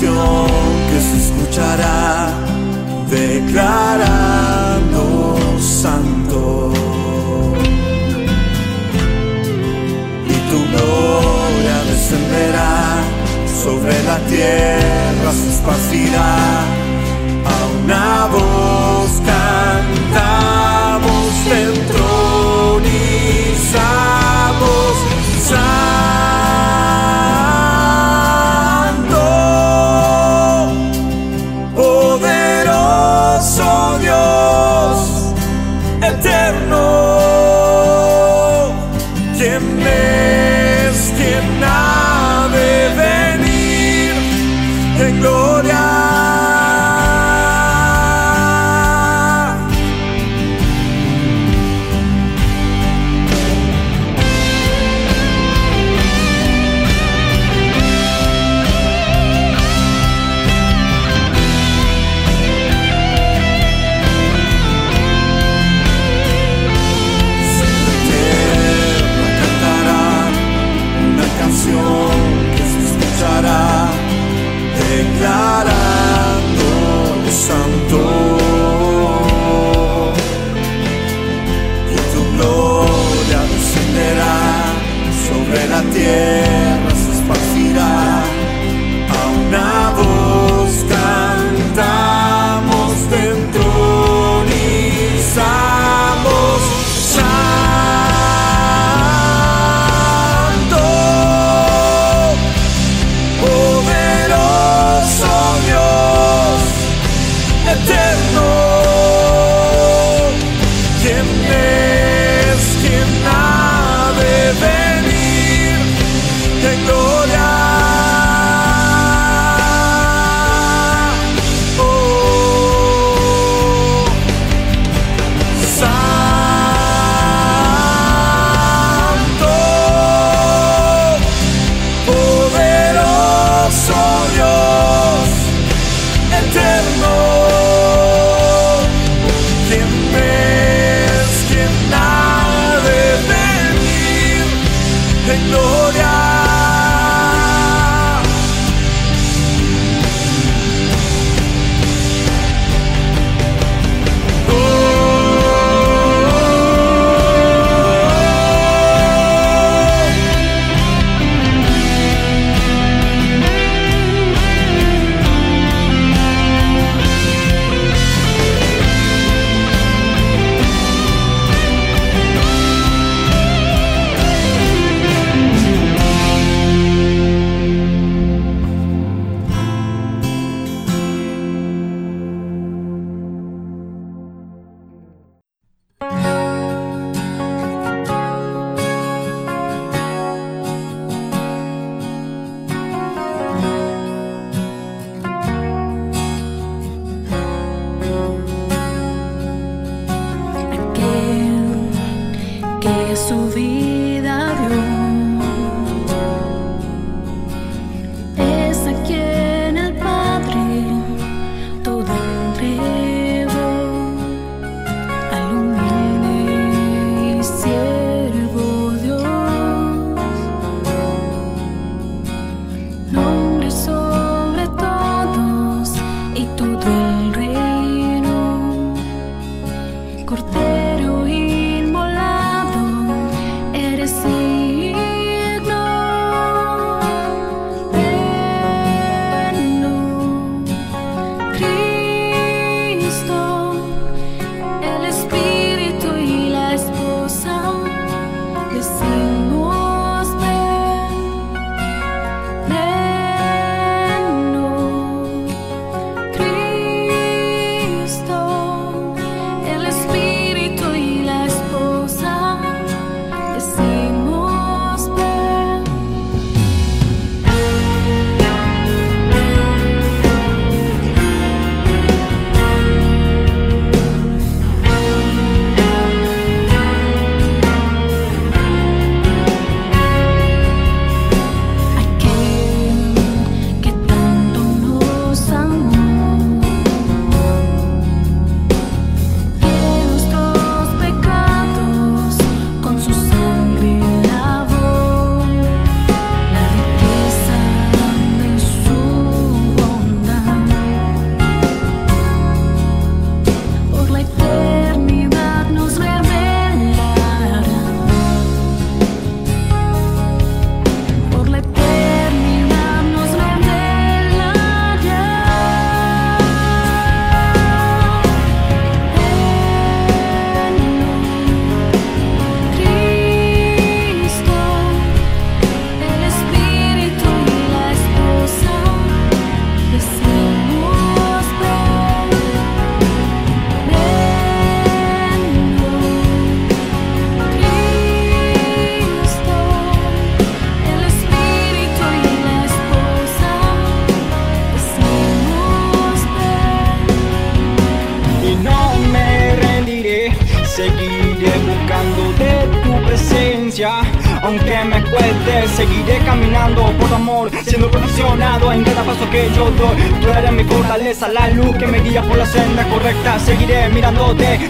que se escuchará declarando santo. Y tu gloria descenderá sobre la tierra, se esparcirá a una voz, cantamos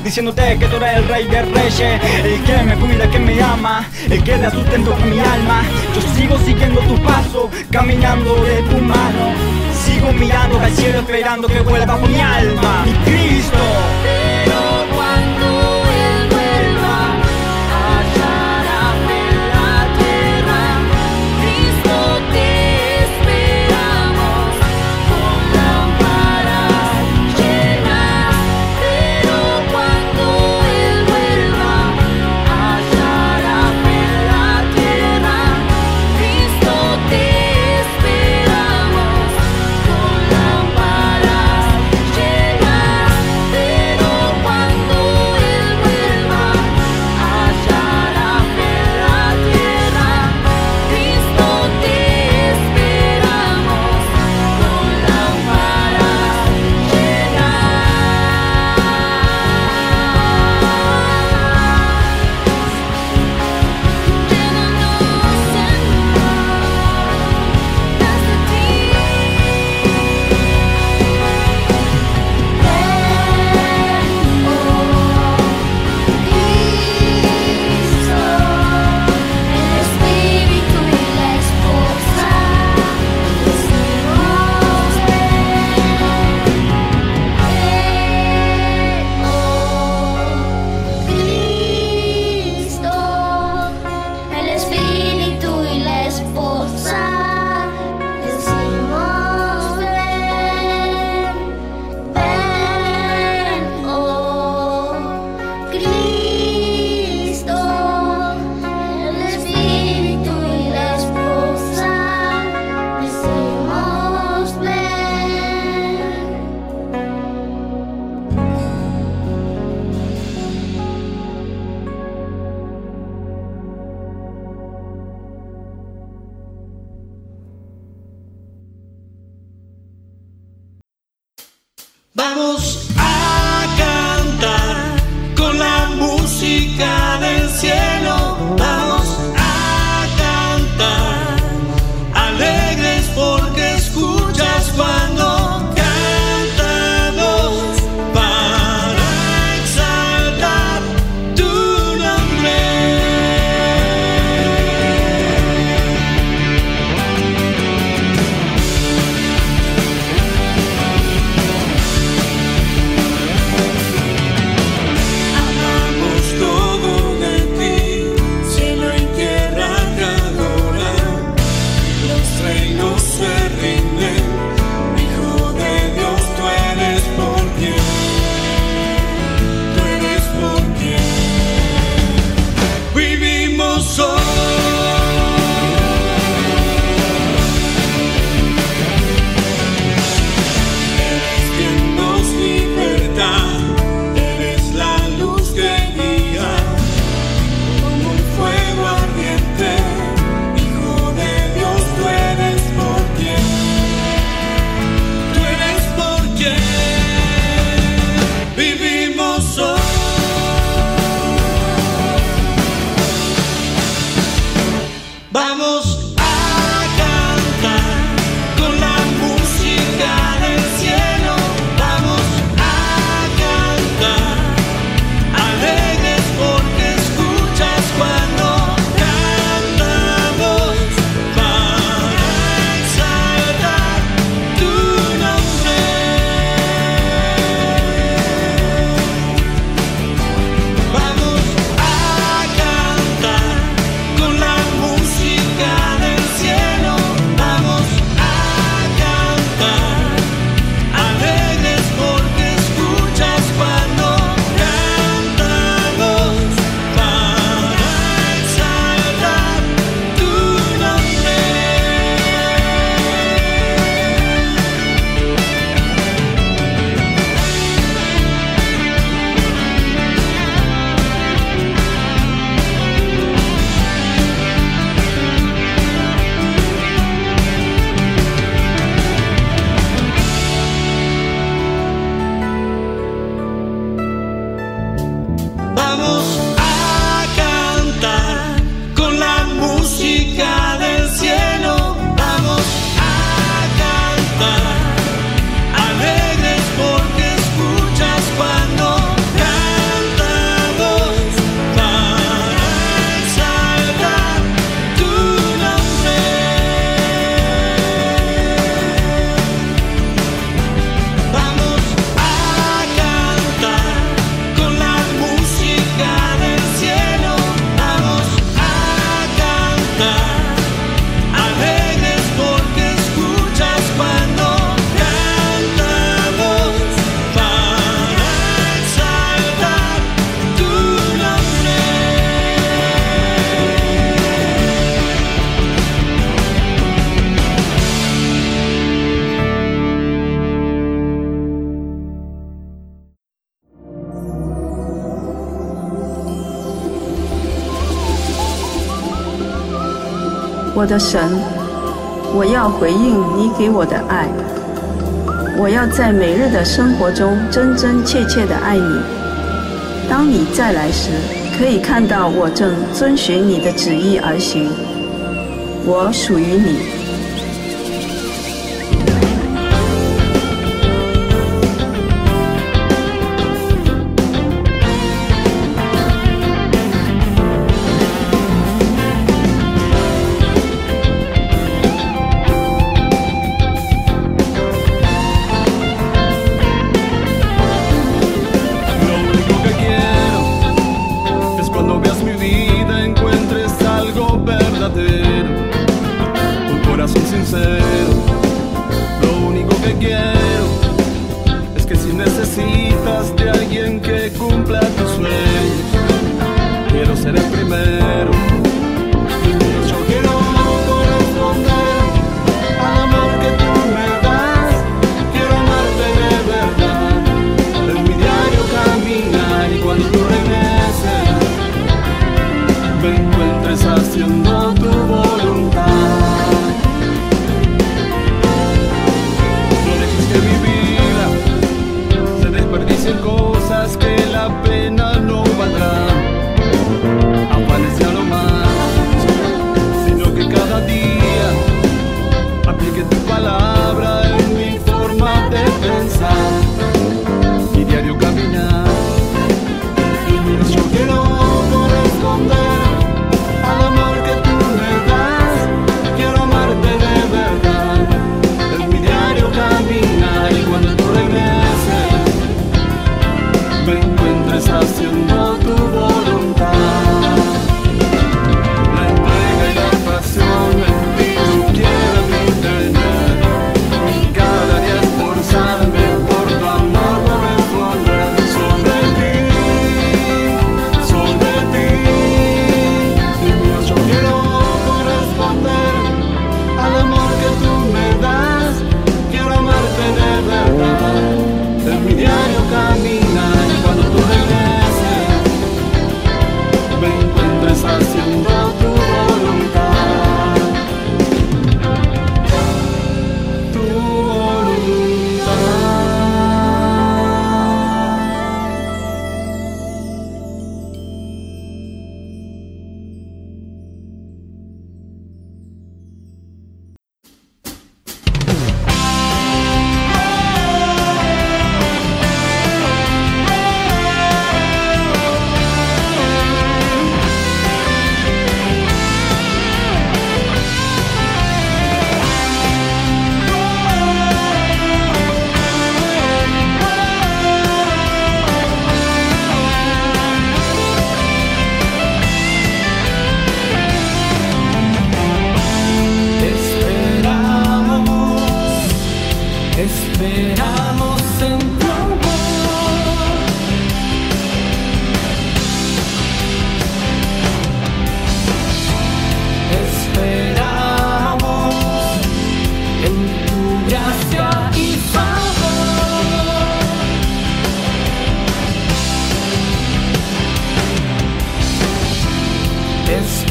Diciéndote que tú eres el rey de reyes El que me cuida, el que me ama El que da sustento a mi alma. Yo sigo siguiendo tu paso Caminando de tu mano. Sigo mirando al cielo esperando que vuelva por mi alma. cielo. 我的神，我要回应你给我的爱，我要在每日的生活中真真切切的爱你。当你再来时，可以看到我正遵循你的旨意而行，我属于你。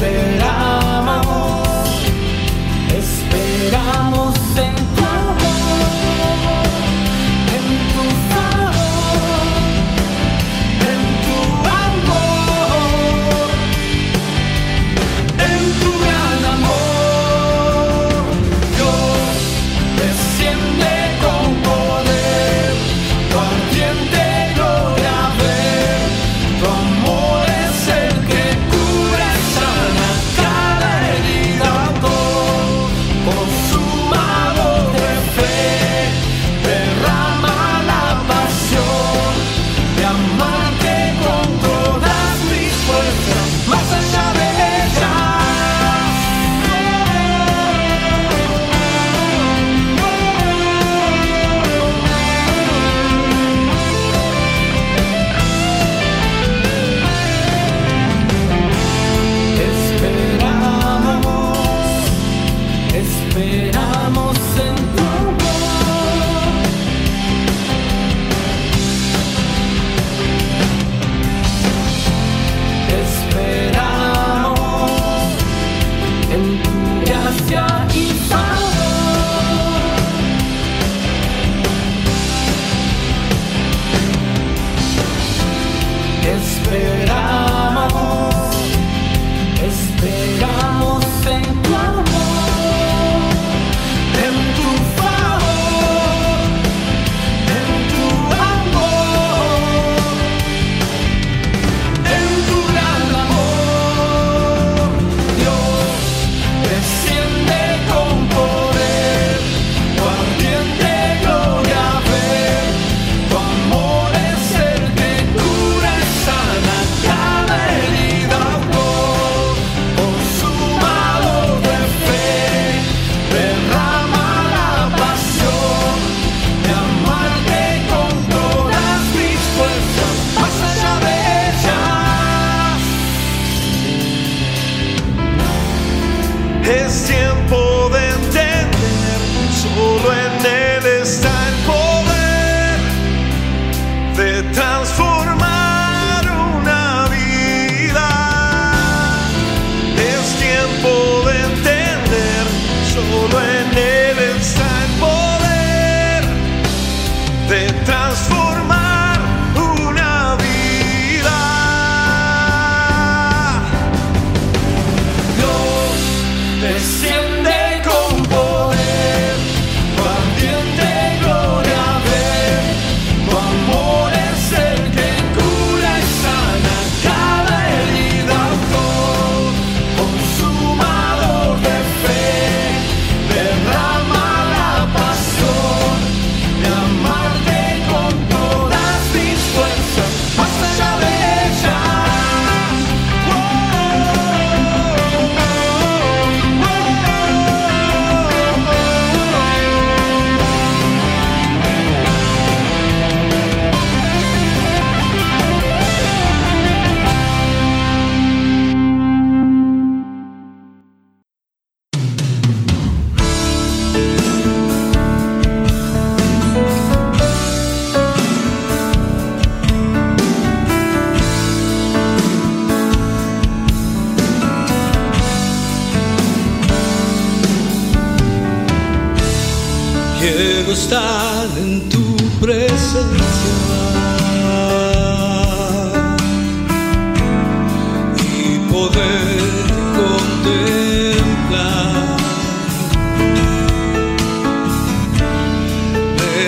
clear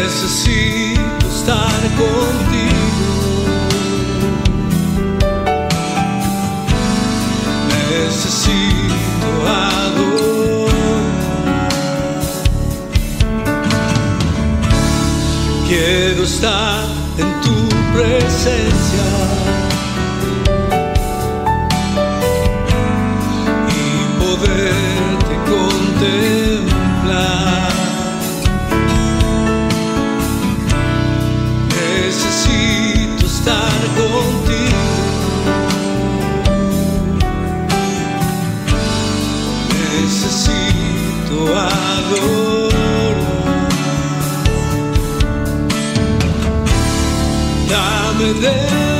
necesito estar contigo. Necesito adorar. Quiero estar en tu presencia. Y poderte contemplar. adoro. Dame de